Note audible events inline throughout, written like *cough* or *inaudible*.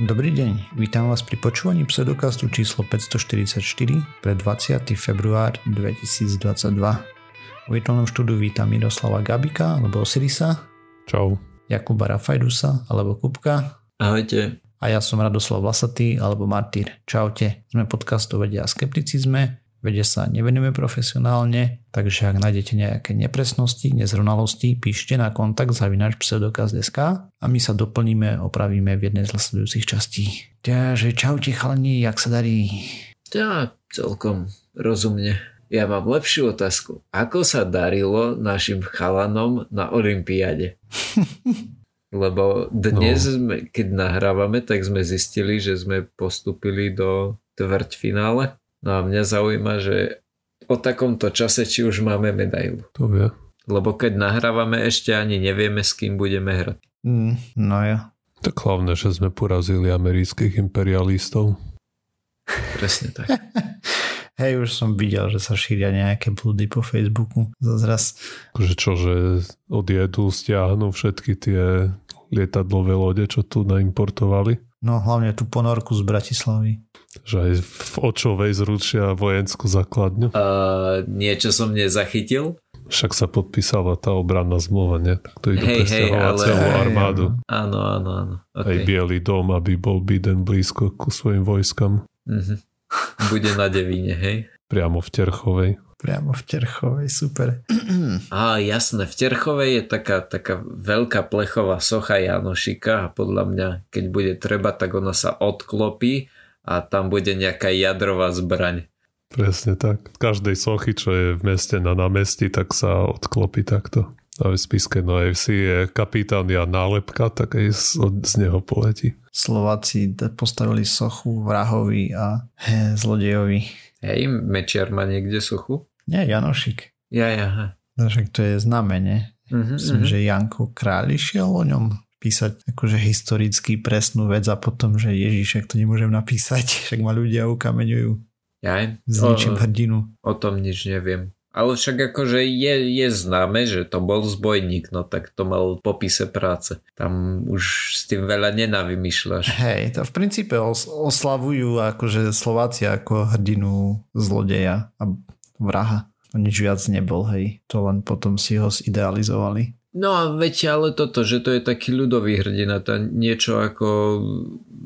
Dobrý deň, vítam vás pri počúvaní pseudokastu číslo 544 pre 20. február 2022. V virtuálnom štúdiu vítam Miroslava Gabika alebo Osirisa. Čau. Jakuba Rafajdusa alebo Kupka. Ahojte. A ja som Radoslav Vlasatý alebo Martýr. Čaute. Sme podcast o vede a skepticizme Vede sa nevenujeme profesionálne, takže ak nájdete nejaké nepresnosti, nezrovnalosti, píšte na kontakt zavinač pseudokaz.sk a my sa doplníme, opravíme v jednej z nasledujúcich častí. Takže čaute chalani, jak sa darí? Ja celkom rozumne. Ja mám lepšiu otázku. Ako sa darilo našim chalanom na Olympiade? *laughs* Lebo dnes, no. sme, keď nahrávame, tak sme zistili, že sme postupili do tvrťfinále No a mňa zaujíma, že o takomto čase či už máme medailu. To vie. Lebo keď nahrávame, ešte ani nevieme, s kým budeme hrať. Mm, no ja. Tak hlavne, že sme porazili amerických imperialistov. Presne tak. *laughs* Hej, už som videl, že sa šíria nejaké blúdy po Facebooku. Zazraz. Akože čo, že odjedu, stiahnu všetky tie lietadlové lode, čo tu naimportovali? No hlavne tú ponorku z Bratislavy. Že aj v Očovej zručia vojenskú základňu. Uh, niečo som nezachytil. Však sa podpísala tá obranná zmluva, nie? Tak to idú hey, hey, ale... celú armádu. Áno, áno, áno. Okay. Aj Bielý dom, aby bol Biden blízko ku svojim vojskam. Uh-huh. Bude na Devíne, hej? Priamo v Terchovej. Priamo v Terchovej, super. *clears throat* Á, jasné, v Terchovej je taká, taká veľká plechová socha Janošika a podľa mňa, keď bude treba, tak ona sa odklopí a tam bude nejaká jadrová zbraň. Presne tak. V každej sochy, čo je v meste na námestí, tak sa odklopí takto. A v spiske no FC je kapitán Jan Nálepka, tak aj z, z neho poletí. Slováci postavili sochu vrahovi a he, zlodejovi. Hej, Mečiar má niekde sochu? Nie, Janošik. Ja, ja. No, však to je znamenie. Uh-huh, Myslím, uh-huh. že Janko Kráľ išiel o ňom písať akože historicky presnú vec a potom, že Ježiš, ak to nemôžem napísať, *laughs* však ma ľudia ukameňujú. Ja, Zničím hrdinu. O tom nič neviem. Ale však akože je, je známe, že to bol zbojník, no tak to mal v popise práce. Tam už s tým veľa nenavymýšľaš. Hej, to v princípe os- oslavujú akože Slováci ako hrdinu zlodeja a vraha. Nič viac nebol, hej. To len potom si ho zidealizovali. No a veď ale toto, že to je taký ľudový hrdina, to niečo ako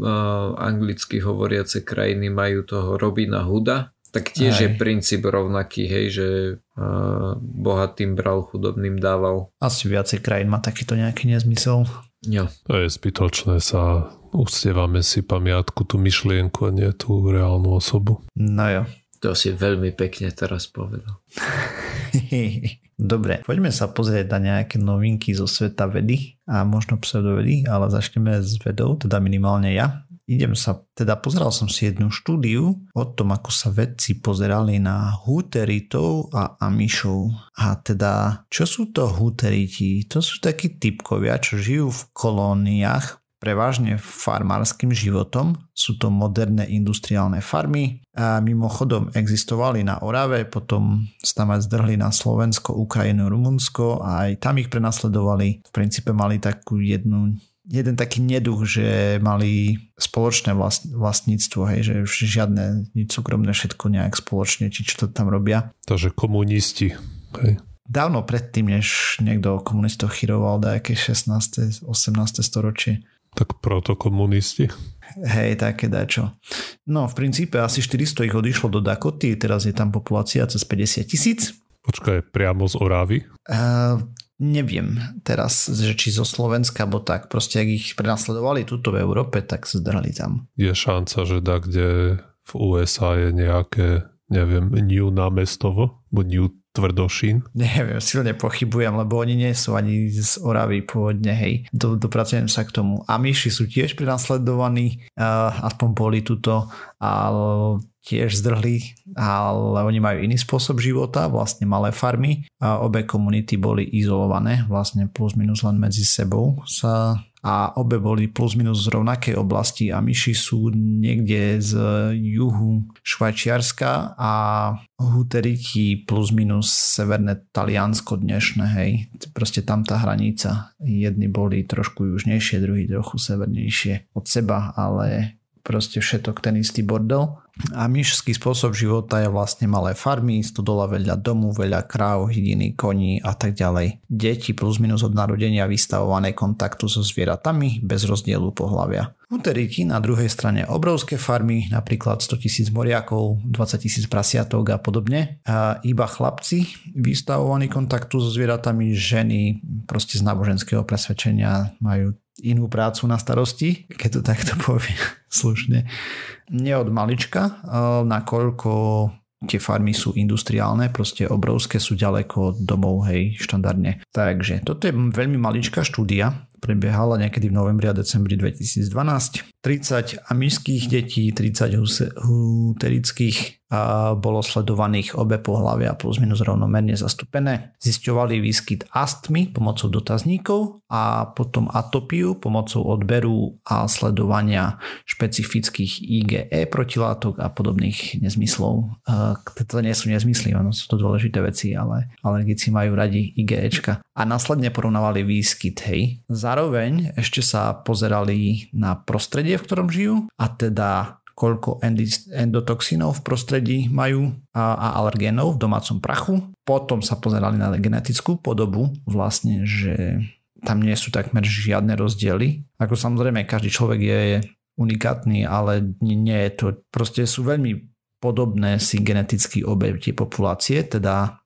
uh, anglicky hovoriace krajiny majú toho Robina Huda, tak tiež Aj. je princíp rovnaký, hej, že uh, bohatým bral, chudobným dával. Asi viacej krajín má takýto nejaký nezmysel. Jo. To je zbytočné sa ustievame si pamiatku, tú myšlienku a nie tú reálnu osobu. No jo. To si veľmi pekne teraz povedal. *laughs* Dobre, poďme sa pozrieť na nejaké novinky zo sveta vedy a možno pseudovedy, ale začneme s vedou, teda minimálne ja. Idem sa, teda pozeral som si jednu štúdiu o tom, ako sa vedci pozerali na huteritov a amišov. A teda, čo sú to huteriti? To sú takí typkovia, čo žijú v kolóniách prevažne farmárským životom. Sú to moderné industriálne farmy a mimochodom existovali na Orave, potom sa tam aj zdrhli na Slovensko, Ukrajinu, Rumunsko a aj tam ich prenasledovali. V princípe mali takú jednu jeden taký neduch, že mali spoločné vlast, vlastníctvo, hej, že žiadne nič súkromné, všetko nejak spoločne, či čo to tam robia. Takže komunisti, hej. Dávno predtým, než niekto o chyroval nejaké 16. 18. storočie. Tak protokomunisti. Hej, také dačo. No, v princípe asi 400 ich odišlo do Dakoty, teraz je tam populácia cez 50 tisíc. Počkaj, priamo z Orávy? Uh, neviem teraz, že či zo Slovenska, alebo tak. Proste, ak ich prenasledovali tuto v Európe, tak sa zdrali tam. Je šanca, že da, kde v USA je nejaké, neviem, New námestovo, alebo New tvrdošín? Neviem, silne pochybujem, lebo oni nie sú ani z Oravy pôvodne, hej. Do, dopracujem sa k tomu. A myši sú tiež prenasledovaní, uh, aspoň boli tuto, ale tiež zdrhli, ale oni majú iný spôsob života, vlastne malé farmy a obe komunity boli izolované, vlastne plus minus len medzi sebou sa a obe boli plus minus z rovnakej oblasti a myši sú niekde z juhu Švajčiarska a huteriti plus minus severné Taliansko dnešné, hej. Proste tam tá hranica. Jedni boli trošku južnejšie, druhý trochu severnejšie od seba, ale proste všetok ten istý bordel. A myšský spôsob života je vlastne malé farmy, stodola veľa domu, veľa kráv, hydiny, koní a tak ďalej. Deti plus minus od narodenia vystavované kontaktu so zvieratami bez rozdielu pohľavia. Uteriti na druhej strane obrovské farmy, napríklad 100 tisíc moriakov, 20 tisíc prasiatok a podobne. A iba chlapci vystavovaní kontaktu so zvieratami, ženy proste z náboženského presvedčenia majú inú prácu na starosti, keď to takto povie *laughs* slušne. Nie od malička, nakoľko tie farmy sú industriálne, proste obrovské, sú ďaleko od domov, hej, štandardne. Takže toto je veľmi maličká štúdia, prebiehala niekedy v novembri a decembri 2012. 30 amišských detí, 30 huterických a bolo sledovaných obe pohľavia plus minus rovnomerne zastúpené. Zisťovali výskyt astmy pomocou dotazníkov a potom atopiu pomocou odberu a sledovania špecifických IgE protilátok a podobných nezmyslov. To nie sú nezmysly, ono sú to dôležité veci, ale alergici majú radi IgEčka. A následne porovnávali výskyt, hej. Zároveň ešte sa pozerali na prostredie, v ktorom žijú a teda koľko endotoxínov v prostredí majú a, a alergénov v domácom prachu. Potom sa pozerali na genetickú podobu, vlastne, že tam nie sú takmer žiadne rozdiely. Ako samozrejme, každý človek je unikátny, ale nie je to, proste sú veľmi podobné si geneticky obe tie populácie, teda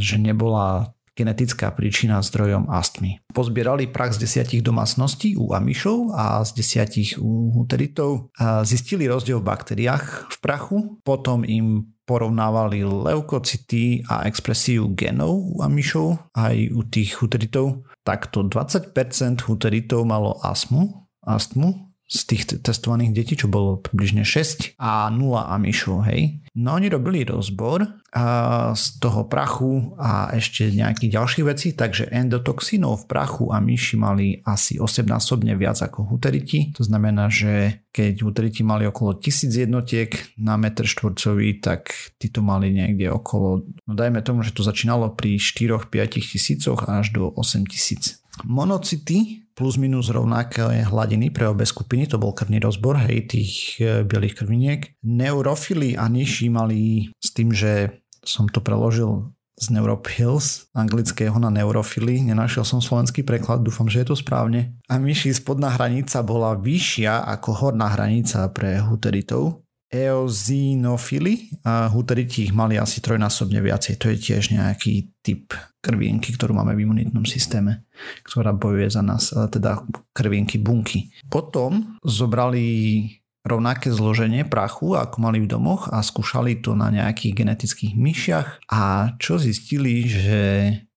že nebola genetická príčina zdrojom astmy. Pozbierali prach z desiatich domácností u amišov a z desiatich u huteritov. Zistili rozdiel v baktériách v prachu, potom im porovnávali leukocity a expresiu genov u amišov aj u tých huteritov. Takto 20% huteritov malo astmu, astmu z tých testovaných detí, čo bolo približne 6 a 0 amišov, hej. No oni robili rozbor a z toho prachu a ešte nejakých ďalších vecí, takže endotoxínov v prachu a myši mali asi 8-násobne viac ako huteriti. To znamená, že keď huteriti mali okolo 1000 jednotiek na metr štvorcový, tak títo mali niekde okolo, no dajme tomu, že to začínalo pri 4-5 tisícoch až do 8 tisíc. Monocity plus minus rovnaké hladiny pre obe skupiny, to bol krvný rozbor, hej, tých e, bielých krviniek. Neurofily a nižší mali s tým, že som to preložil z Neuropills, anglického na neurofily. Nenašiel som slovenský preklad, dúfam, že je to správne. A myši spodná hranica bola vyššia ako horná hranica pre huteritov eozinofily a huteriti ich mali asi trojnásobne viacej. To je tiež nejaký typ krvinky, ktorú máme v imunitnom systéme, ktorá bojuje za nás, teda krvinky, bunky. Potom zobrali rovnaké zloženie prachu, ako mali v domoch a skúšali to na nejakých genetických myšiach a čo zistili, že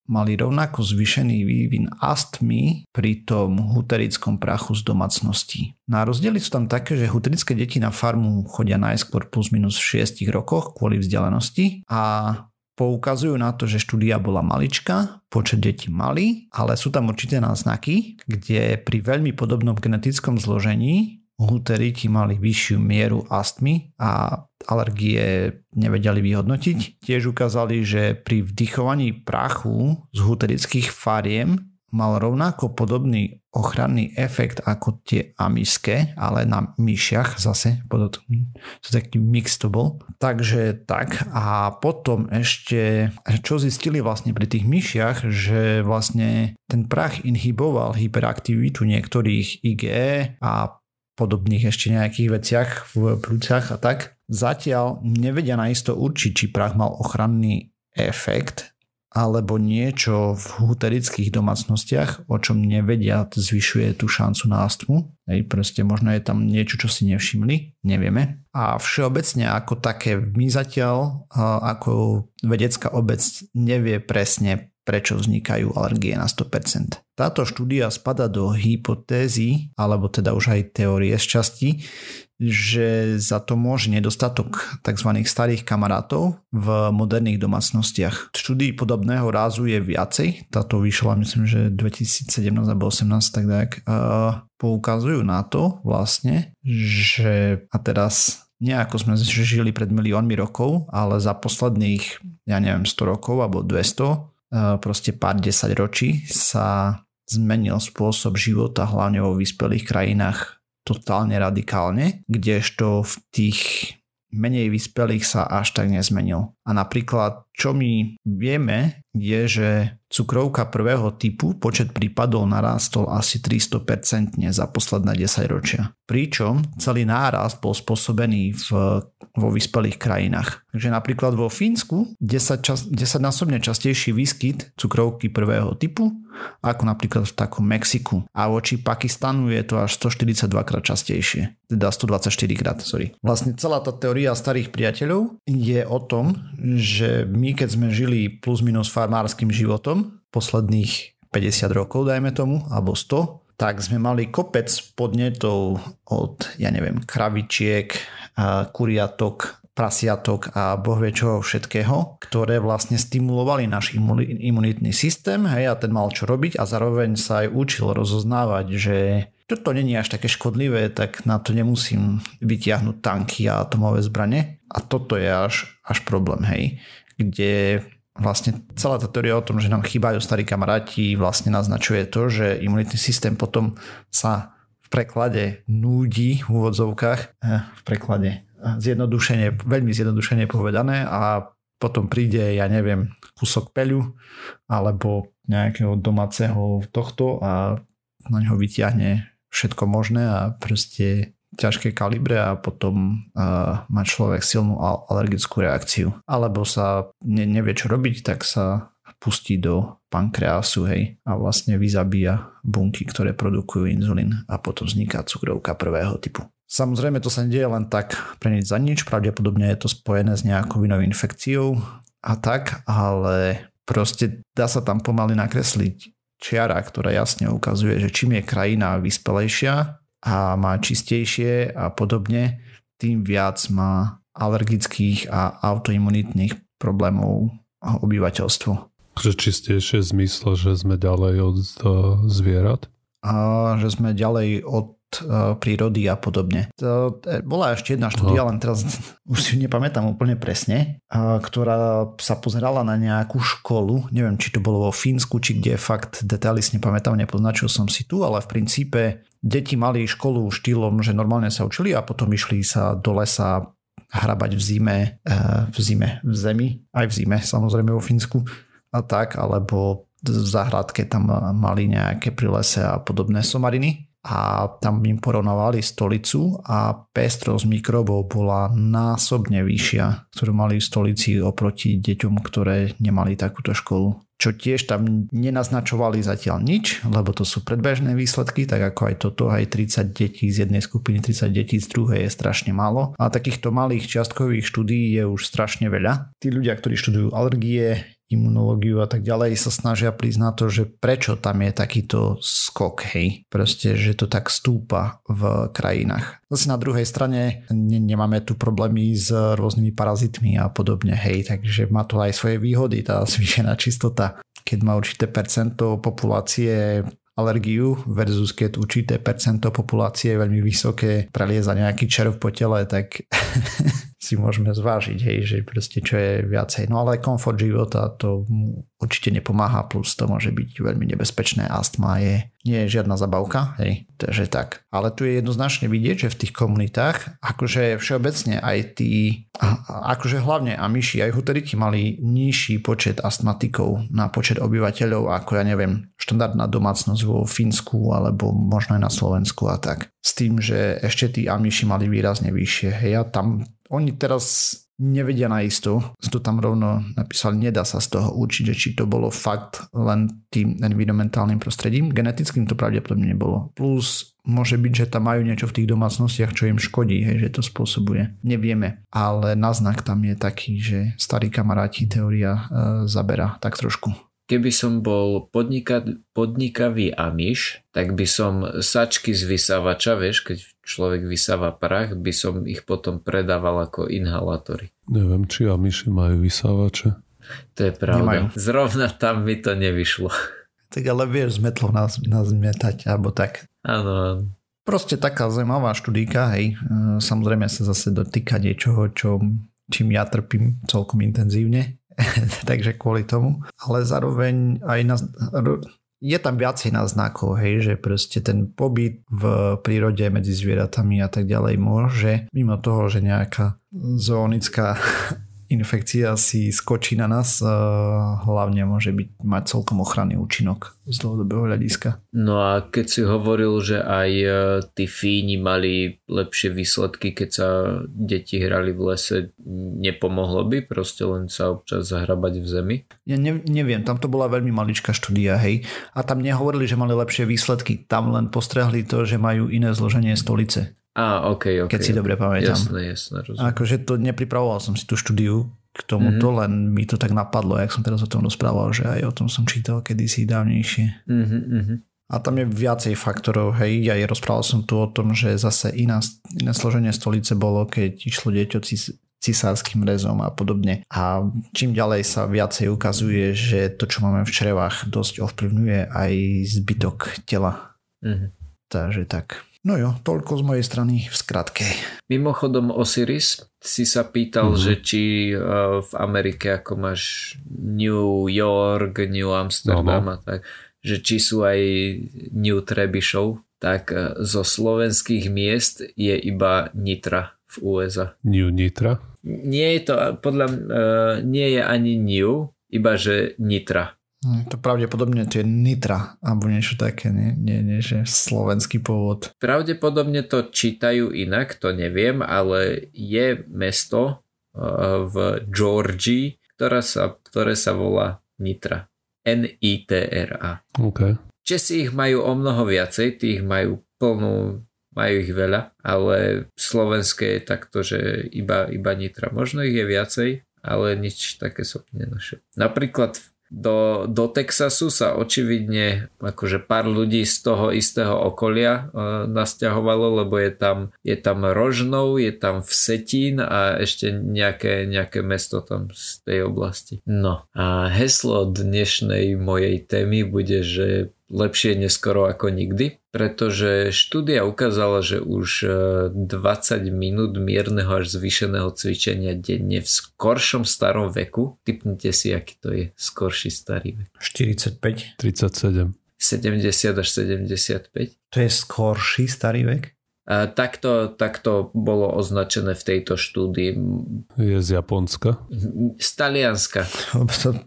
mali rovnako zvýšený vývin astmy pri tom huterickom prachu z domácností. Na rozdiely sú tam také, že huterické deti na farmu chodia najskôr plus minus v 6 rokoch kvôli vzdialenosti a poukazujú na to, že štúdia bola malička, počet detí malý, ale sú tam určité náznaky, kde pri veľmi podobnom genetickom zložení huteriti mali vyššiu mieru astmy a alergie nevedeli vyhodnotiť. Tiež ukázali, že pri vdychovaní prachu z huterických fariem mal rovnako podobný ochranný efekt ako tie amiské, ale na myšiach zase, to taký mix to bol. Takže tak a potom ešte, čo zistili vlastne pri tých myšiach, že vlastne ten prach inhiboval hyperaktivitu niektorých IgE a podobných ešte nejakých veciach v plúcach a tak. Zatiaľ nevedia naisto určiť, či prach mal ochranný efekt alebo niečo v huterických domácnostiach, o čom nevedia, zvyšuje tú šancu na astmu. Hej, proste možno je tam niečo, čo si nevšimli, nevieme. A všeobecne ako také my zatiaľ, ako vedecká obec nevie presne prečo vznikajú alergie na 100%. Táto štúdia spada do hypotézy, alebo teda už aj teórie z časti, že za to môže nedostatok tzv. starých kamarátov v moderných domácnostiach. Štúdií podobného rázu je viacej, táto vyšla myslím, že 2017 alebo 2018 tak tak, poukazujú na to vlastne, že a teraz nie ako sme žili pred miliónmi rokov, ale za posledných, ja neviem, 100 rokov alebo 200, proste pár 10 ročí sa zmenil spôsob života hlavne vo vyspelých krajinách totálne radikálne, kdežto v tých menej vyspelých sa až tak nezmenil. A napríklad, čo my vieme, je, že cukrovka prvého typu počet prípadov narástol asi 300% za posledné 10 ročia. Pričom celý nárast bol spôsobený v, vo vyspelých krajinách. Takže napríklad vo Fínsku 10, čas, 10 násobne častejší výskyt cukrovky prvého typu ako napríklad v takom Mexiku. A voči Pakistanu je to až 142 krát častejšie. Teda 124 krát, sorry. Vlastne celá tá teória starých priateľov je o tom, že my keď sme žili plus minus farmárským životom posledných 50 rokov, dajme tomu, alebo 100, tak sme mali kopec podnetov od, ja neviem, kravičiek, kuriatok, prasiatok a bohvie čoho všetkého, ktoré vlastne stimulovali náš imunitný systém hej, a ten mal čo robiť a zároveň sa aj učil rozoznávať, že toto není až také škodlivé, tak na to nemusím vytiahnuť tanky a atomové zbranie. A toto je až, až problém, hej, kde vlastne celá tá teória o tom, že nám chýbajú starí kamaráti, vlastne naznačuje to, že imunitný systém potom sa v preklade núdi v úvodzovkách, eh, v preklade zjednodušene, veľmi zjednodušene povedané a potom príde, ja neviem, kúsok peľu alebo nejakého domáceho tohto a na ňo vyťahne všetko možné a proste ťažké kalibre a potom uh, má človek silnú alergickú reakciu. Alebo sa ne, nevie čo robiť, tak sa pustí do pankreasu hej, a vlastne vyzabíja bunky, ktoré produkujú inzulín a potom vzniká cukrovka prvého typu. Samozrejme to sa nedieje len tak pre nič za nič, pravdepodobne je to spojené s nejakou inou infekciou a tak, ale proste dá sa tam pomaly nakresliť čiara, ktorá jasne ukazuje, že čím je krajina vyspelejšia, a má čistejšie a podobne, tým viac má alergických a autoimunitných problémov obyvateľstvo. Že čistejšie v zmysle, že sme ďalej od zvierat? A že sme ďalej od prírody a podobne. To, to bola ešte jedna štúdia, len teraz *laughs* už si nepamätám úplne presne, ktorá sa pozerala na nejakú školu, neviem, či to bolo vo Fínsku, či kde fakt detaily si nepamätám, nepoznačil som si tu, ale v princípe deti mali školu štýlom, že normálne sa učili a potom išli sa do lesa hrabať v zime, v zime, v zemi, aj v zime samozrejme vo Fínsku a tak, alebo v záhradke tam mali nejaké prilese a podobné somariny a tam im porovnávali stolicu a pestrosť mikrobov bola násobne vyššia, ktorú mali v stolici oproti deťom, ktoré nemali takúto školu čo tiež tam nenaznačovali zatiaľ nič, lebo to sú predbežné výsledky, tak ako aj toto, aj 30 detí z jednej skupiny, 30 detí z druhej je strašne málo. A takýchto malých čiastkových štúdií je už strašne veľa. Tí ľudia, ktorí študujú alergie, imunológiu a tak ďalej sa snažia prísť na to, že prečo tam je takýto skok, hej. Proste, že to tak stúpa v krajinách. Zase na druhej strane ne, nemáme tu problémy s rôznymi parazitmi a podobne, hej, takže má to aj svoje výhody, tá zvýšená čistota. Keď má určité percento populácie alergiu versus keď určité percento populácie je veľmi vysoké, prelieza nejaký červ po tele, tak *laughs* si môžeme zvážiť, hej, že proste čo je viacej. No ale komfort života to určite nepomáha, plus to môže byť veľmi nebezpečné. Astma je, nie je žiadna zabavka, hej, takže tak. Ale tu je jednoznačne vidieť, že v tých komunitách, akože všeobecne aj tí, akože hlavne a myši, aj huteriti mali nižší počet astmatikov na počet obyvateľov ako ja neviem, štandardná domácnosť vo Fínsku alebo možno aj na Slovensku a tak. S tým, že ešte tí amiši mali výrazne vyššie. Hej, a tam oni teraz nevedia na isto, to tam rovno napísali, nedá sa z toho určiť, či to bolo fakt len tým environmentálnym prostredím. Genetickým to pravdepodobne nebolo. Plus môže byť, že tam majú niečo v tých domácnostiach, čo im škodí, hej, že to spôsobuje. Nevieme, ale náznak tam je taký, že starí kamaráti teória e, zabera tak trošku. Keby som bol podnika, podnikavý amiš, tak by som sačky z vysávača, vieš, keď človek vysáva prach, by som ich potom predával ako inhalátory. Neviem, či amiši majú vysávače. To je pravda. Nemajú. Zrovna tam mi to nevyšlo. Tak ale vieš z metlov nás, nás zmetať, alebo tak. Áno. Proste taká zaujímavá študíka, hej. Samozrejme sa zase dotýka niečoho, čo, čím ja trpím celkom intenzívne. *laughs* Takže kvôli tomu. Ale zároveň aj na, je tam viacej náznakov, hej, že proste ten pobyt v prírode medzi zvieratami a tak ďalej môže, mimo toho, že nejaká zoonická infekcia si skočí na nás, hlavne môže byť, mať celkom ochranný účinok z dlhodobého hľadiska. No a keď si hovoril, že aj e, tí Fíni mali lepšie výsledky, keď sa deti hrali v lese, nepomohlo by proste len sa občas zahrabať v zemi? Ja ne, neviem, tam to bola veľmi maličká štúdia, hej. A tam nehovorili, že mali lepšie výsledky, tam len postrehli to, že majú iné zloženie stolice. Á, ok, ok. Keď si dobre pamätám. Jasné, jasné, rozumiem. Akože to nepripravoval som si tú štúdiu k tomuto, Mhm. mm-hmm. len mi to tak napadlo, jak som teraz o tom rozprával, že aj o tom som čítal kedysi dávnejšie. Mhm, mhm. A tam je viacej faktorov, hej, ja rozprával som tu o tom, že zase iná, iné složenie stolice bolo, keď išlo dieťa cis, cisárským rezom a podobne. A čím ďalej sa viacej ukazuje, že to, čo máme v črevách, dosť ovplyvňuje aj zbytok tela. Mhm. Takže tak. No jo, toľko z mojej strany v skratke. Mimochodom Osiris, si sa pýtal, Mhm. že či uh, v Amerike ako máš New York, New Amsterdam No, a tak, že či sú aj New Trebišov, tak uh, zo slovenských miest je iba Nitra v USA. New Nitra. Nie je to, podľa uh, nie je ani New, iba že Nitra. Hm, To pravdepodobne to je Nitra, alebo niečo také, nie, nie, nie že slovenský pôvod. Pravdepodobne to čítajú inak, to neviem, ale je mesto uh, v Georgii, ktorá sa, ktoré sa volá Nitra. N-I-T-R-A. OK. Česi ich majú o mnoho viacej, tí ich majú plnú, majú ich veľa, ale slovenské je takto, že iba, iba Nitra. Možno ich je viacej, ale nič také som nenašiel. Napríklad do, do Texasu sa očividne akože pár ľudí z toho istého okolia e, nasťahovalo, lebo je tam, je tam Rožnov, je tam Vsetín a ešte nejaké, nejaké mesto tam z tej oblasti. No a heslo dnešnej mojej témy bude, že lepšie neskoro ako nikdy, pretože štúdia ukázala, že už e, 20 minút mierneho až zvýšeného cvičenia denne v skoršom starom veku, typnite si, aký to je skorší starý vek. 45. 37. 70 až 75. To je skorší starý vek? Takto, takto bolo označené v tejto štúdii. Je z Japonska. Z Talianska.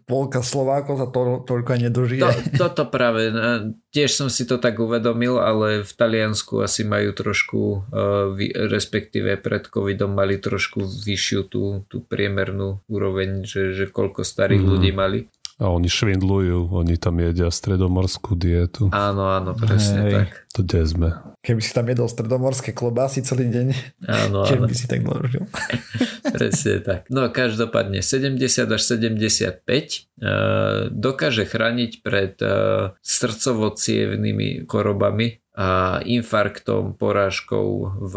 Polka Slovákov sa to, toľko nedožije. To, toto práve, no, tiež som si to tak uvedomil, ale v Taliansku asi majú trošku, vy, respektíve pred covidom mali trošku vyššiu tú, tú priemernú úroveň, že, že koľko starých Mhm. ľudí mali. A oni švindlujú, oni tam jedia stredomorskú dietu. Áno, áno, presne Hej. tak. To kde sme? Keby si tam jedol stredomorské klobásy celý deň, Áno, *laughs* áno. by si tak doložil. *laughs* *laughs* Presne tak. No každopádne 70 až 75 uh, dokáže chrániť pred uh, srdcovo-cievnými chorobami a infarktom, porážkou v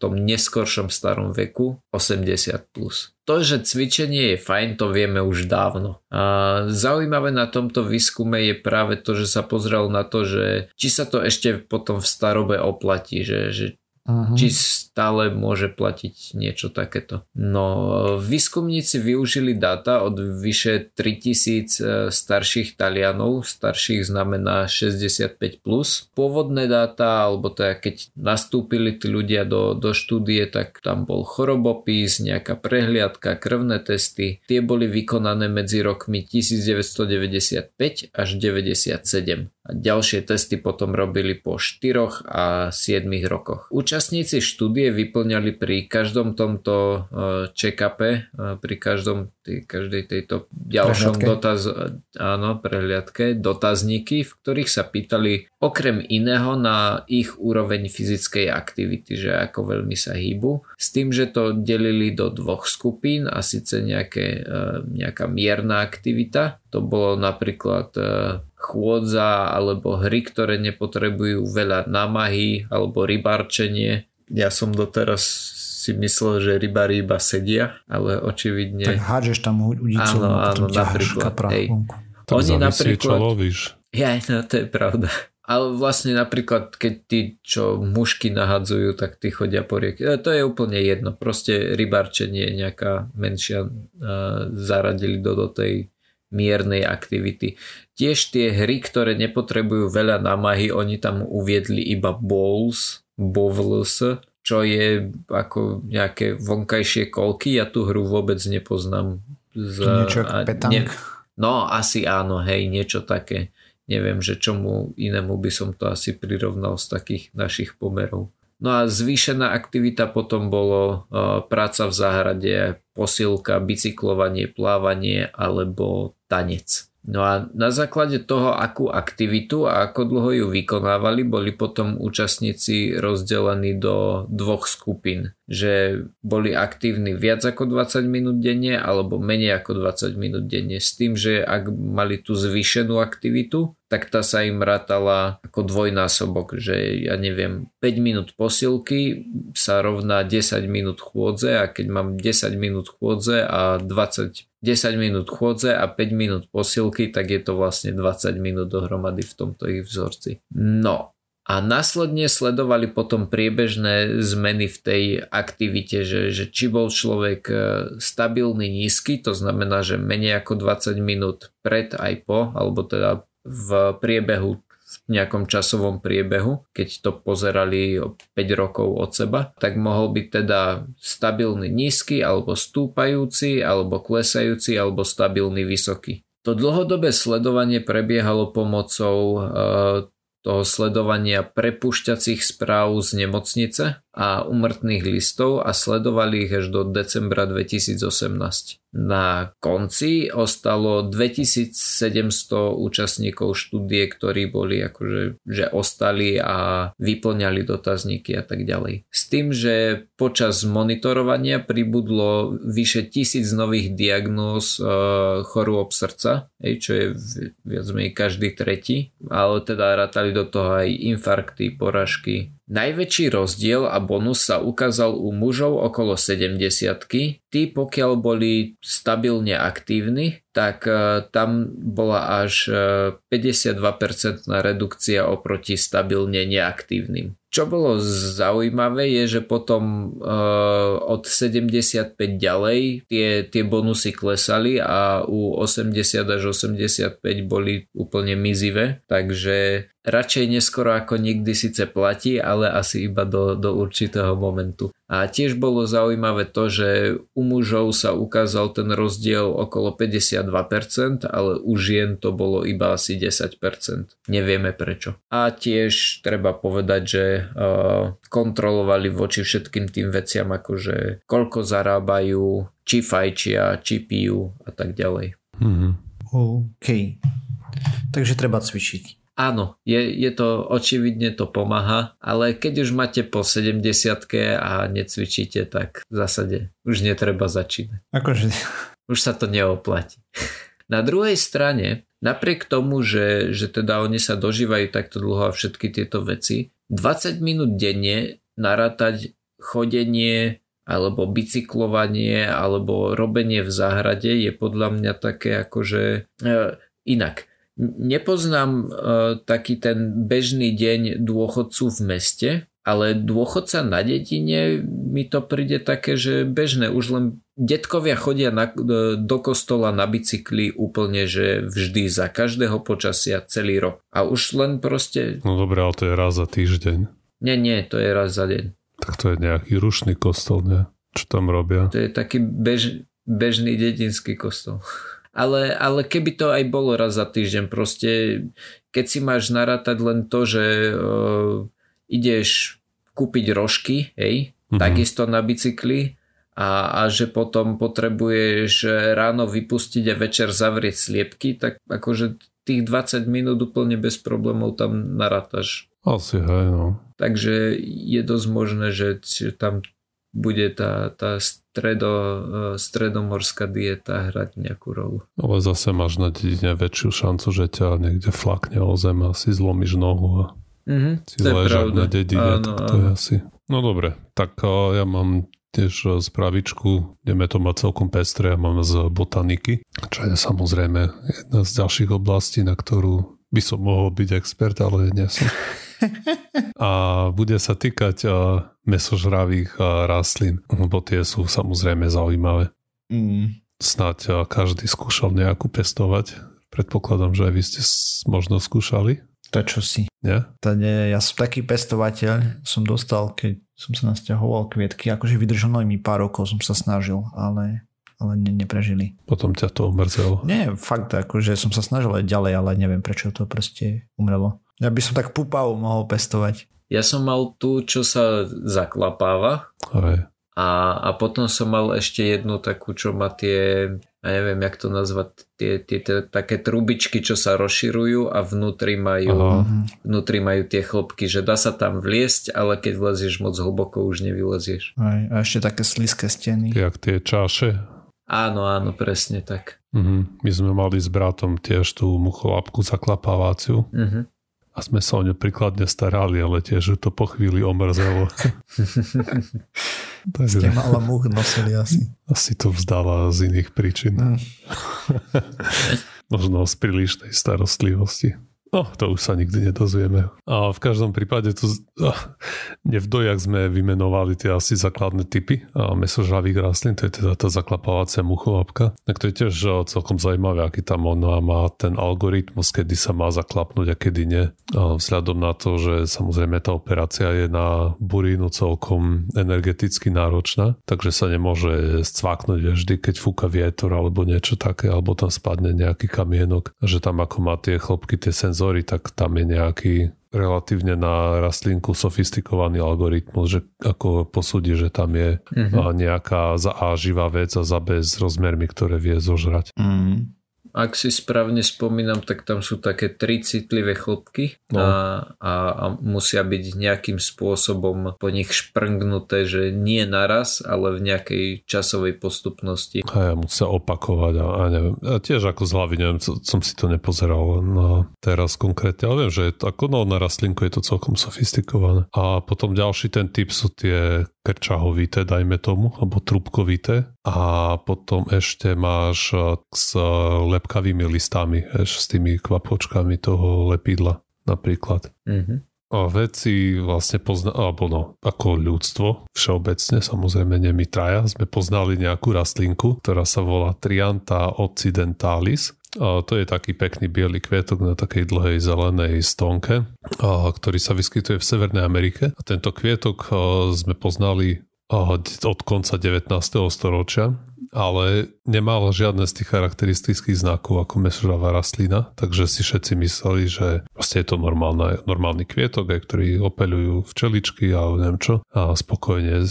tom neskoršom starom veku 80+. Plus. To, že cvičenie je fajn, to vieme už dávno. A zaujímavé na tomto výskume je práve to, že sa pozrel na to, že či sa to ešte potom v starobe oplatí, že, že Uh-huh. či stále môže platiť niečo takéto. No, výskumníci využili dáta od vyše 3000 starších Talianov, starších znamená 65+. Plus. Pôvodné dáta, alebo teda keď nastúpili tí ľudia do, do štúdie, tak tam bol chorobopis, nejaká prehliadka, krvné testy. Tie boli vykonané medzi rokmi 1995 až 97 a ďalšie testy potom robili po 4 a 7 rokoch. Účastníci štúdie vyplňali pri každom tomto eh, check-upe, eh, pri každom, tý, každej tejto ďalšom Prehliadke. dotaz, áno, prehliadke, dotazníky, v ktorých sa pýtali okrem iného na ich úroveň fyzickej aktivity, že ako veľmi sa hýbu, s tým, že to delili do dvoch skupín a síce nejaké, nejaká mierna aktivita to bolo napríklad e, chôdza alebo hry, ktoré nepotrebujú veľa námahy alebo rybarčenie. Ja som doteraz si myslel, že rybári iba sedia, ale očividne... Tak hádžeš tam udicu áno, áno, napríklad. Tak Oni napríklad... čo lovíš. Ja, no to je pravda. Ale vlastne napríklad, keď tí, čo mušky nahadzujú, tak tí chodia po rieke. E, to je úplne jedno. Proste rybarčenie nejaká menšia uh, zaradili do, do tej miernej aktivity. Tiež tie hry, ktoré nepotrebujú veľa námahy, oni tam uviedli iba bowls, bowls, čo je ako nejaké vonkajšie kolky. Ja tú hru vôbec nepoznám. Z, niečo ako ne, No asi áno, hej, niečo také neviem, že čomu inému by som to asi prirovnal z takých našich pomerov. No a zvýšená aktivita potom bolo uh, práca v záhrade, posilka, bicyklovanie, plávanie alebo tanec. No a na základe toho, akú aktivitu a ako dlho ju vykonávali, boli potom účastníci rozdelení do dvoch skupín. Že boli aktívni viac ako 20 minút denne alebo menej ako 20 minút denne. S tým, že ak mali tú zvýšenú aktivitu, tak tá sa im rátala ako dvojnásobok, že ja neviem, 5 minút posilky sa rovná 10 minút chôdze a keď mám 10 minút chôdze a 20 10 minút chôdze a 5 minút posilky, tak je to vlastne 20 minút dohromady v tomto ich vzorci. No a následne sledovali potom priebežné zmeny v tej aktivite, že, že či bol človek e, stabilný nízky, to znamená, že menej ako 20 minút pred aj po, alebo teda v priebehu v nejakom časovom priebehu, keď to pozerali 5 rokov od seba, tak mohol byť teda stabilný nízky, alebo stúpajúci, alebo klesajúci, alebo stabilný vysoký. To dlhodobé sledovanie prebiehalo pomocou e, toho sledovania prepušťacích správ z nemocnice a umrtných listov a sledovali ich až do decembra 2018. Na konci ostalo 2700 účastníkov štúdie, ktorí boli akože že ostali a vyplňali dotazníky a tak ďalej. S tým, že počas monitorovania pribudlo vyše tisíc nových diagnóz e, chorôb srdca, čo je viac menej každý tretí, ale teda rátali do toho aj infarkty, poražky, Najväčší rozdiel a bonus sa ukázal u mužov okolo 70 Tí pokiaľ boli stabilne aktívni, tak e, tam bola až 52% e, redukcia oproti stabilne neaktívnym. Čo bolo zaujímavé je, že potom uh, od 75 ďalej tie, tie bonusy klesali a u 80 až 85 boli úplne mizivé, takže radšej neskoro ako nikdy síce platí, ale asi iba do, do určitého momentu. A tiež bolo zaujímavé to, že u mužov sa ukázal ten rozdiel okolo 52%, ale u žien to bolo iba asi 10%. Nevieme prečo. A tiež treba povedať, že uh, kontrolovali voči všetkým tým veciam, akože koľko zarábajú, či fajčia, či pijú a tak ďalej. Mm-hmm. OK. Takže treba cvičiť. Áno, je, je to očividne to pomáha, ale keď už máte po 70 a necvičíte, tak v zásade už netreba začínať. Akože... *laughs* Už sa to neoplatí. *laughs* Na druhej strane, napriek tomu, že, že teda oni sa dožívajú takto dlho a všetky tieto veci, 20 minút denne narátať chodenie alebo bicyklovanie alebo robenie v záhrade je podľa mňa také akože e, inak Nepoznám uh, taký ten bežný deň dôchodcu v meste, ale dôchodca na dedine mi to príde také, že bežné. Už len detkovia chodia na, e, do kostola na bicykli úplne, že vždy za každého počasia celý rok. A už len proste... No dobré, ale to je raz za týždeň. Nie, nie, to je raz za deň. Tak to je nejaký rušný kostol, nie? Čo tam robia? To je taký bež, bežný dedinský kostol ale, ale keby to aj bolo raz za týždeň, proste keď si máš narátať len to, že uh, ideš kúpiť rožky, hej, mm-hmm. takisto na bicykli a, a že potom potrebuješ ráno vypustiť a večer zavrieť sliepky, tak akože tých 20 minút úplne bez problémov tam narátaš. Asi hej, no. Takže je dosť možné, že tam bude tá, tá stredo, e, stredomorská dieta hrať nejakú rolu. Ale zase máš na dedine väčšiu šancu, že ťa niekde flakne o zem a si zlomíš nohu a mm-hmm, si ležak na dedine, áno, tak to áno. je asi... No dobre, tak ja mám tiež z pravičku, ideme to mať celkom pestre, ja mám z botaniky, čo je samozrejme jedna z ďalších oblastí, na ktorú by som mohol byť expert, ale nie som. *laughs* *laughs* A bude sa týkať mesožravých rastlín, lebo tie sú samozrejme zaujímavé. Mm. Snáď každý skúšal nejakú pestovať. Predpokladám, že aj vy ste možno skúšali. To čo si. Nie? To nie, ja som taký pestovateľ, som dostal, keď som sa nasťahoval kvietky, akože vydržalo mi pár rokov, som sa snažil, ale, ale ne, neprežili. Potom ťa to umrzelo? Nie, fakt, akože som sa snažil aj ďalej, ale neviem, prečo to proste umrelo. Ja by som tak púpavu mohol pestovať. Ja som mal tú, čo sa zaklapáva. Aj. A, a potom som mal ešte jednu takú, čo má tie, ja neviem, jak to nazvať, tie, tie, tie také trubičky, čo sa rozširujú a vnútri majú, Aha. vnútri majú tie chlopky, že dá sa tam vliesť, ale keď vlezieš moc hlboko, už nevylezieš. Aj, a ešte také slízke steny. Jak tie čáše. Áno, áno, presne tak. Uh-huh. My sme mali s bratom tiež tú mucholapku zaklapávaciu. Uh-huh a sme sa o ňu príkladne starali, ale tiež to po chvíli omrzelo. *laughs* Takže, Ste mala much nosili asi. Asi to vzdala z iných príčin. Mm. *laughs* Možno z prílišnej starostlivosti. No, to už sa nikdy nedozvieme. A v každom prípade tu v dojak sme vymenovali tie asi základné typy mesožravých rastlín, to je teda tá zaklapávacia mucholapka. Tak to je tiež celkom zaujímavé, aký tam ona má ten algoritmus, kedy sa má zaklapnúť a kedy nie. A vzhľadom na to, že samozrejme tá operácia je na burínu celkom energeticky náročná, takže sa nemôže scvaknúť vždy, keď fúka vietor alebo niečo také, alebo tam spadne nejaký kamienok, že tam ako má tie chlopky, tie senzory senzory, tak tam je nejaký relatívne na rastlinku sofistikovaný algoritmus, že ako posúdi, že tam je mm-hmm. nejaká za A živá vec a za B s rozmermi, ktoré vie zožrať. Mm ak si správne spomínam, tak tam sú také tri citlivé chlopky no. a, a, a musia byť nejakým spôsobom po nich šprngnuté, že nie naraz, ale v nejakej časovej postupnosti. A ja musia opakovať a, a neviem. Ja tiež ako z hlavy, neviem, som si to nepozeral no, teraz konkrétne, ale viem, že je to, ako no, na rastlinku je to celkom sofistikované. A potom ďalší ten typ sú tie krčahovité, dajme tomu, alebo trubkovité. A potom ešte máš e, s lepkavými listami, eš, s tými kvapočkami toho lepidla napríklad. Mm-hmm. A veci vlastne pozna, alebo no, ako ľudstvo všeobecne, samozrejme nie my traja, sme poznali nejakú rastlinku, ktorá sa volá Trianta occidentalis. A to je taký pekný biely kvietok na takej dlhej zelenej stonke, a, ktorý sa vyskytuje v Severnej Amerike. A tento kvietok sme poznali od konca 19. storočia ale nemal žiadne z tých charakteristických znakov ako mesožravá rastlina, takže si všetci mysleli, že proste je to normálne, normálny kvietok, aj ktorý opeľujú včeličky a neviem čo a spokojne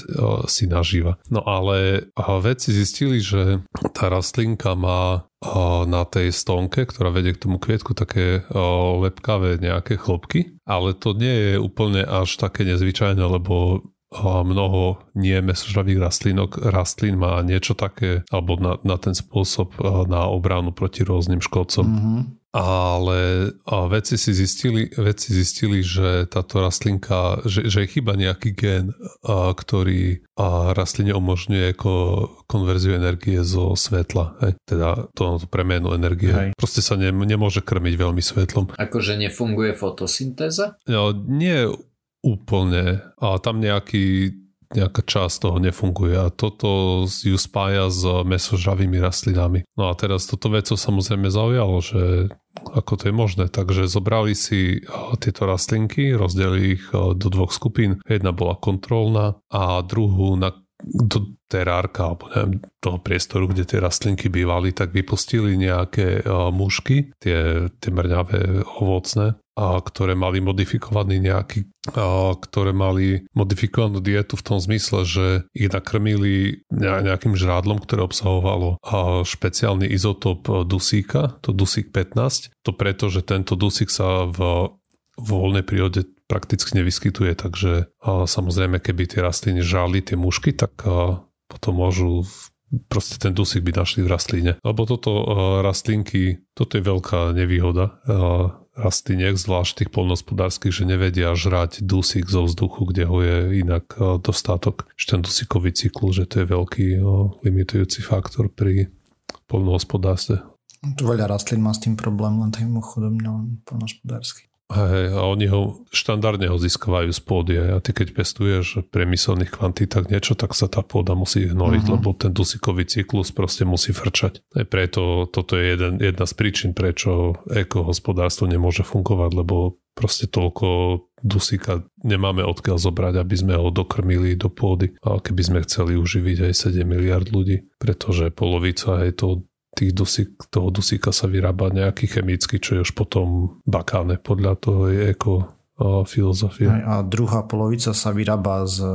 si nažíva. No ale vedci zistili, že tá rastlinka má na tej stonke, ktorá vedie k tomu kvietku, také lepkavé nejaké chlopky, ale to nie je úplne až také nezvyčajné, lebo mnoho nie mesožravých rastlínok, rastlín má niečo také, alebo na, na ten spôsob na obranu proti rôznym škodcom. Mm-hmm. Ale vedci si zistili, vedci zistili, že táto rastlinka, že, že je chyba nejaký gen, ktorý rastline umožňuje ako konverziu energie zo svetla. Hej? Teda to, to premenu energie. Hej. Proste sa ne, nemôže krmiť veľmi svetlom. Akože nefunguje fotosyntéza? No, nie úplne. A tam nejaký, nejaká časť toho nefunguje a toto ju spája s mesožravými rastlinami. No a teraz toto veco samozrejme zaujalo, že ako to je možné. Takže zobrali si tieto rastlinky, rozdelili ich do dvoch skupín. Jedna bola kontrolná a druhú na do terárka alebo neviem, toho priestoru, kde tie rastlinky bývali, tak vypustili nejaké mušky, tie, tie mrňavé ovocné ktoré mali modifikovaný nejaký, ktoré mali modifikovanú dietu v tom zmysle, že ich nakrmili nejakým žrádlom, ktoré obsahovalo špeciálny izotop dusíka, to dusík 15. To preto, že tento dusík sa v voľnej prírode prakticky nevyskytuje, takže samozrejme, keby tie rastliny žrali tie mušky, tak potom môžu proste ten dusík by našli v rastline. Lebo toto rastlinky, toto je veľká nevýhoda rastliniek, zvlášť tých polnospodárských, že nevedia žrať dusík zo vzduchu, kde ho je inak dostatok. Že ten dusíkový cyklus, že to je veľký limitujúci faktor pri polnohospodárstve. Veľa rastlín má s tým problém, len tým chodom, len polnohospodársky. Hej, a oni ho štandardne ho získavajú z pôdy a ty keď pestuješ priemyselných kvantitách niečo, tak sa tá pôda musí hnoriť, uh-huh. lebo ten dusíkový cyklus proste musí frčať. Aj preto toto je jeden, jedna z príčin, prečo ekohospodárstvo nemôže fungovať, lebo proste toľko dusíka nemáme odkiaľ zobrať, aby sme ho dokrmili do pôdy. A keby sme chceli uživiť aj 7 miliard ľudí, pretože polovica je to tých dusík, toho dusíka sa vyrába nejaký chemický, čo je už potom bakáne podľa toho je eko filozofie. A druhá polovica sa vyrába z e,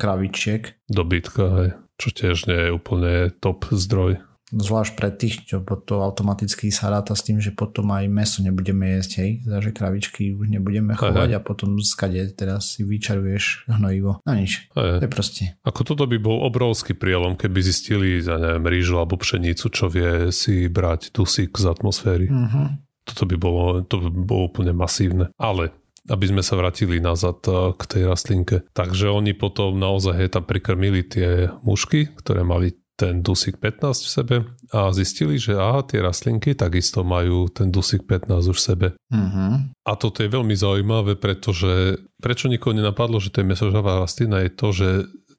kravičiek. Dobytka, hej. čo tiež nie je úplne top zdroj zvlášť pre tých, čo to automaticky sa ráta s tým, že potom aj meso nebudeme jesť, hej, že kravičky už nebudeme chovať Aha. a potom skade teraz si vyčaruješ hnojivo. No nič, Aha. to je proste. Ako toto by bol obrovský prielom, keby zistili, ja neviem, rýžu alebo pšenicu, čo vie si brať dusík z atmosféry. Uh-huh. Toto by bolo, to by bolo úplne masívne. Ale aby sme sa vrátili nazad eh, k tej rastlinke. Takže oni potom naozaj tam prikrmili tie mušky, ktoré mali ten dusík 15 v sebe a zistili, že aha, tie rastlinky takisto majú ten dusík 15 už v sebe. Mm-hmm. A toto je veľmi zaujímavé, pretože prečo nikoho nenapadlo, že to je mesožravá rastlina, je to, že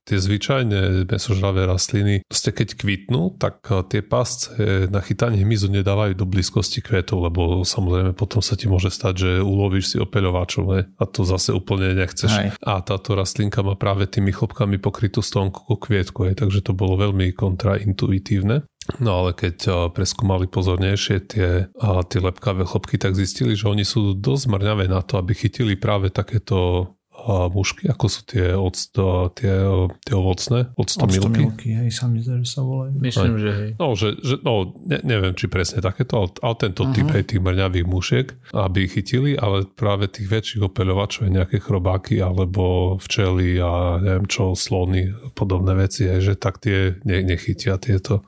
tie zvyčajné mesožravé rastliny, proste keď kvitnú, tak eh, tie pásce na chytanie hmyzu nedávajú do blízkosti kvetov, lebo samozrejme potom sa ti môže stať, že ulovíš si opeľovačov ne? a to zase úplne nechceš. Aj. A táto rastlinka má práve tými chlopkami pokrytú stonku kvietku, aj, takže to bolo veľmi kontraintuitívne. No ale keď eh, preskúmali pozornejšie tie, tie lepkavé chlopky, tak zistili, že oni sú dosť mrňavé na to, aby chytili práve takéto mušky, ako sú tie, octo, tie, tie ovocné, octomilky. Octomilky, hej, sa mi zdá, že sa volajú. Myslím, aj. že hej. No, že, že, no ne, neviem, či presne takéto, ale, ale tento uh-huh. typ hej, tých mrňavých mušiek, aby ich chytili, ale práve tých väčších opeľovačov je nejaké chrobáky alebo včely a neviem čo, slony, podobné veci, hej, že tak tie ne, nechytia tieto,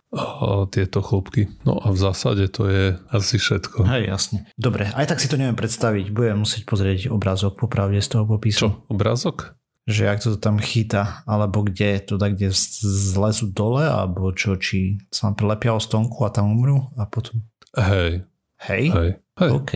tieto chlopky. No a v zásade to je asi všetko. Hej, jasne. Dobre, aj tak si to neviem predstaviť, budem musieť pozrieť obrázok popravde z toho popisu. Čo? obrázok? Že ak to tam chytá, alebo kde to tak, kde zlezu dole, alebo čo, či sa prilepia o stonku a tam umrú a potom... Hej. Hej? Hej. Hej. OK.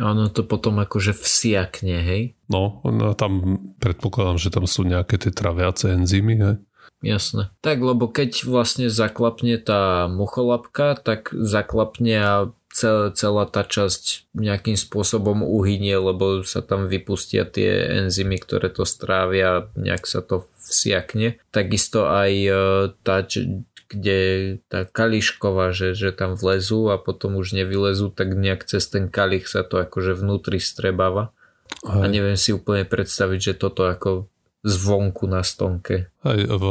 Ono to potom akože vsiakne, hej? No, no tam predpokladám, že tam sú nejaké tie traviace enzymy, hej? Jasné. Tak, lebo keď vlastne zaklapne tá mucholapka, tak zaklapne a celá, celá tá časť nejakým spôsobom uhynie, lebo sa tam vypustia tie enzymy, ktoré to strávia, nejak sa to vsiakne. Takisto aj e, tá, kde tá kališková, že, že tam vlezú a potom už nevylezú, tak nejak cez ten kalich sa to akože vnútri strebáva. Aj. A neviem si úplne predstaviť, že toto ako zvonku na stonke. Aj v,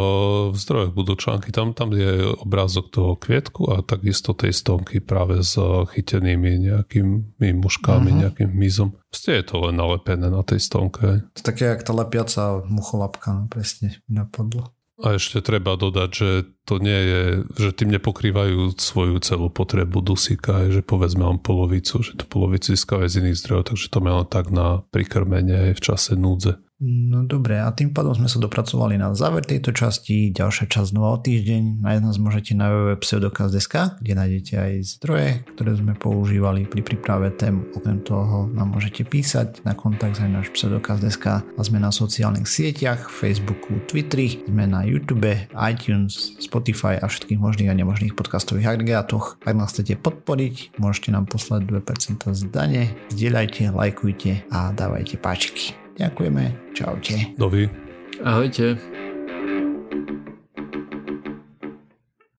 v zdrojoch budú články, tam, tam je obrázok toho kvietku a takisto tej stonky práve s chytenými nejakými muškami, uh-huh. nejakým mizom. Proste je to len nalepené na tej stonke. To také, jak tá lepiaca mucholapka, no presne napadlo. A ešte treba dodať, že to nie je, že tým nepokrývajú svoju celú potrebu dusíka, že povedzme mám polovicu, že to polovicu získajú z iných zdrojov, takže to má len tak na prikrmenie v čase núdze. No dobre, a tým pádom sme sa dopracovali na záver tejto časti. Ďalšia časť znova o týždeň. Nájsť nás môžete na www.pseudokaz.sk, kde nájdete aj zdroje, ktoré sme používali pri príprave tém. Okrem toho nám môžete písať na kontakt za náš pseudokaz.sk a sme na sociálnych sieťach, Facebooku, Twitteri, sme na YouTube, iTunes, Spotify a všetkých možných a nemožných podcastových agregátoch. Ak nás chcete podporiť, môžete nám poslať 2% zdanie, zdieľajte, lajkujte a dávajte páčiky. Ďakujeme. Čaute. Dovi. Ahojte.